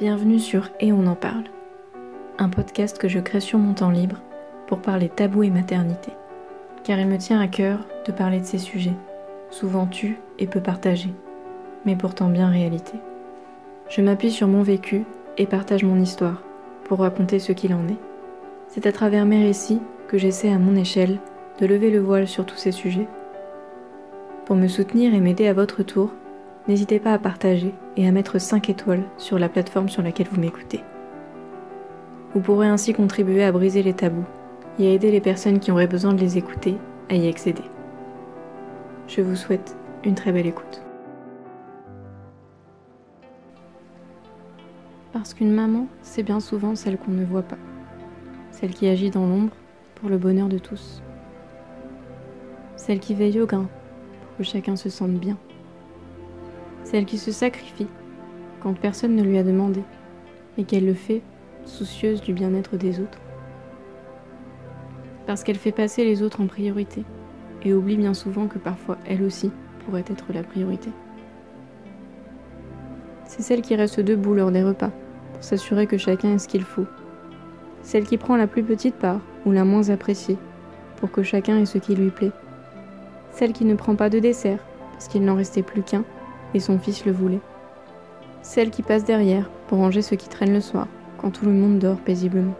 Bienvenue sur Et on en parle, un podcast que je crée sur mon temps libre pour parler tabou et maternité, car il me tient à cœur de parler de ces sujets, souvent tus et peu partagés, mais pourtant bien réalité. Je m'appuie sur mon vécu et partage mon histoire pour raconter ce qu'il en est. C'est à travers mes récits que j'essaie à mon échelle de lever le voile sur tous ces sujets. Pour me soutenir et m'aider à votre tour, n'hésitez pas à partager et à mettre 5 étoiles sur la plateforme sur laquelle vous m'écoutez. Vous pourrez ainsi contribuer à briser les tabous et à aider les personnes qui auraient besoin de les écouter à y accéder. Je vous souhaite une très belle écoute. Parce qu'une maman, c'est bien souvent celle qu'on ne voit pas, celle qui agit dans l'ombre pour le bonheur de tous, celle qui veille au grain pour que chacun se sente bien, celle qui se sacrifie quand personne ne lui a demandé et qu'elle le fait soucieuse du bien-être des autres. Parce qu'elle fait passer les autres en priorité et oublie bien souvent que parfois elle aussi pourrait être la priorité. C'est celle qui reste debout lors des repas pour s'assurer que chacun ait ce qu'il faut. Celle qui prend la plus petite part ou la moins appréciée pour que chacun ait ce qui lui plaît. Celle qui ne prend pas de dessert parce qu'il n'en restait plus qu'un et son fils le voulait. Celle qui passe derrière pour ranger ce qui traîne le soir quand tout le monde dort paisiblement.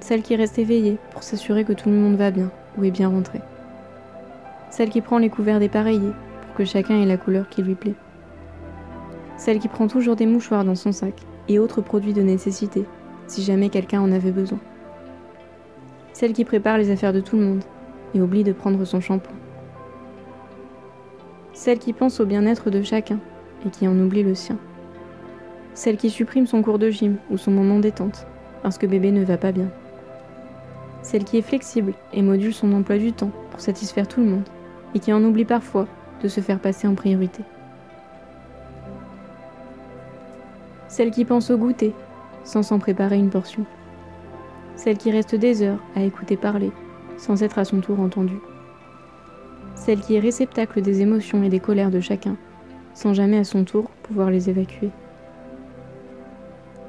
Celle qui reste éveillée pour s'assurer que tout le monde va bien ou est bien rentré. Celle qui prend les couverts dépareillés pour que chacun ait la couleur qui lui plaît. Celle qui prend toujours des mouchoirs dans son sac et autres produits de nécessité si jamais quelqu'un en avait besoin. Celle qui prépare les affaires de tout le monde et oublie de prendre son shampoing. Celle qui pense au bien-être de chacun et qui en oublie le sien. Celle qui supprime son cours de gym ou son moment détente parce que bébé ne va pas bien. Celle qui est flexible et module son emploi du temps pour satisfaire tout le monde et qui en oublie parfois de se faire passer en priorité. Celle qui pense au goûter sans s'en préparer une portion. Celle qui reste des heures à écouter parler sans être à son tour entendue. Celle qui est réceptacle des émotions et des colères de chacun sans jamais à son tour pouvoir les évacuer.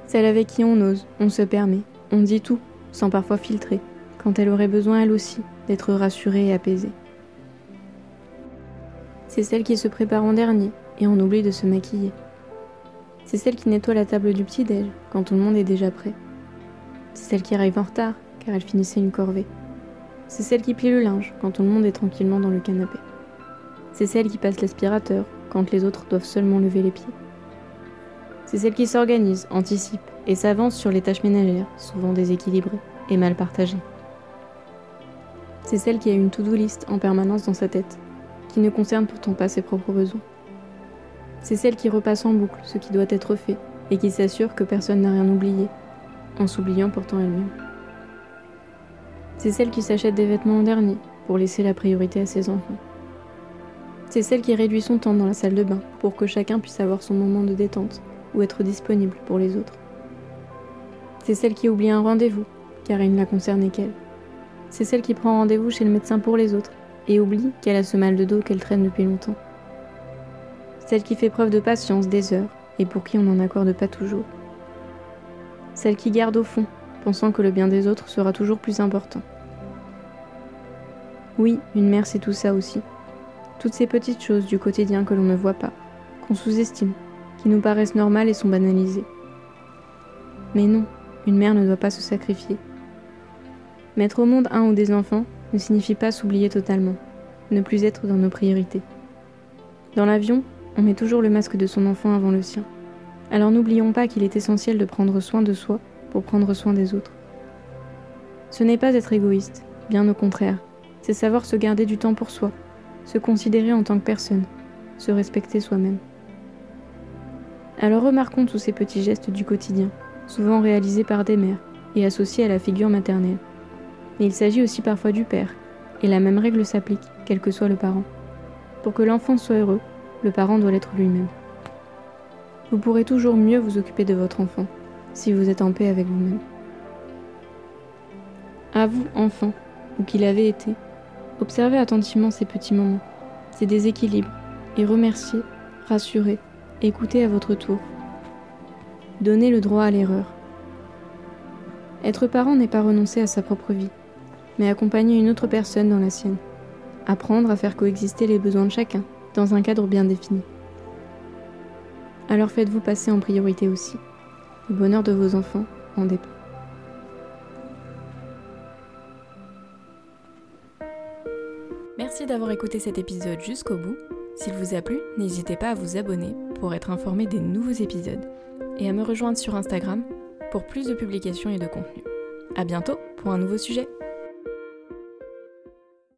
Celle avec qui on ose, on se permet, on dit tout sans parfois filtrer quand elle aurait besoin elle aussi d'être rassurée et apaisée. C'est celle qui se prépare en dernier et on oublie de se maquiller. C'est celle qui nettoie la table du petit-déj quand tout le monde est déjà prêt. C'est celle qui arrive en retard car elle finissait une corvée. C'est celle qui plie le linge quand tout le monde est tranquillement dans le canapé. C'est celle qui passe l'aspirateur quand les autres doivent seulement lever les pieds. C'est celle qui s'organise, anticipe et s'avance sur les tâches ménagères, souvent déséquilibrées et mal partagées. C'est celle qui a une to-do list en permanence dans sa tête, qui ne concerne pourtant pas ses propres besoins. C'est celle qui repasse en boucle ce qui doit être fait et qui s'assure que personne n'a rien oublié, en s'oubliant pourtant elle-même. C'est celle qui s'achète des vêtements en dernier pour laisser la priorité à ses enfants. C'est celle qui réduit son temps dans la salle de bain pour que chacun puisse avoir son moment de détente ou être disponible pour les autres. C'est celle qui oublie un rendez-vous car il ne la concerne qu'elle. C'est celle qui prend rendez-vous chez le médecin pour les autres et oublie qu'elle a ce mal de dos qu'elle traîne depuis longtemps celle qui fait preuve de patience des heures et pour qui on n'en accorde pas toujours. Celle qui garde au fond, pensant que le bien des autres sera toujours plus important. Oui, une mère c'est tout ça aussi. Toutes ces petites choses du quotidien que l'on ne voit pas, qu'on sous-estime, qui nous paraissent normales et sont banalisées. Mais non, une mère ne doit pas se sacrifier. Mettre au monde un ou des enfants ne signifie pas s'oublier totalement, ne plus être dans nos priorités. Dans l'avion, on met toujours le masque de son enfant avant le sien. Alors n'oublions pas qu'il est essentiel de prendre soin de soi pour prendre soin des autres. Ce n'est pas être égoïste, bien au contraire, c'est savoir se garder du temps pour soi, se considérer en tant que personne, se respecter soi-même. Alors remarquons tous ces petits gestes du quotidien, souvent réalisés par des mères et associés à la figure maternelle. Mais il s'agit aussi parfois du père, et la même règle s'applique, quel que soit le parent. Pour que l'enfant soit heureux, le parent doit l'être lui-même. Vous pourrez toujours mieux vous occuper de votre enfant si vous êtes en paix avec vous-même. À vous, enfant, ou qu'il avait été, observez attentivement ces petits moments, ces déséquilibres, et remerciez, rassurez, écoutez à votre tour. donner le droit à l'erreur. Être parent n'est pas renoncer à sa propre vie, mais accompagner une autre personne dans la sienne. Apprendre à faire coexister les besoins de chacun, dans un cadre bien défini. Alors faites-vous passer en priorité aussi. Le bonheur de vos enfants en dépend. Merci d'avoir écouté cet épisode jusqu'au bout. S'il vous a plu, n'hésitez pas à vous abonner pour être informé des nouveaux épisodes et à me rejoindre sur Instagram pour plus de publications et de contenu. À bientôt pour un nouveau sujet.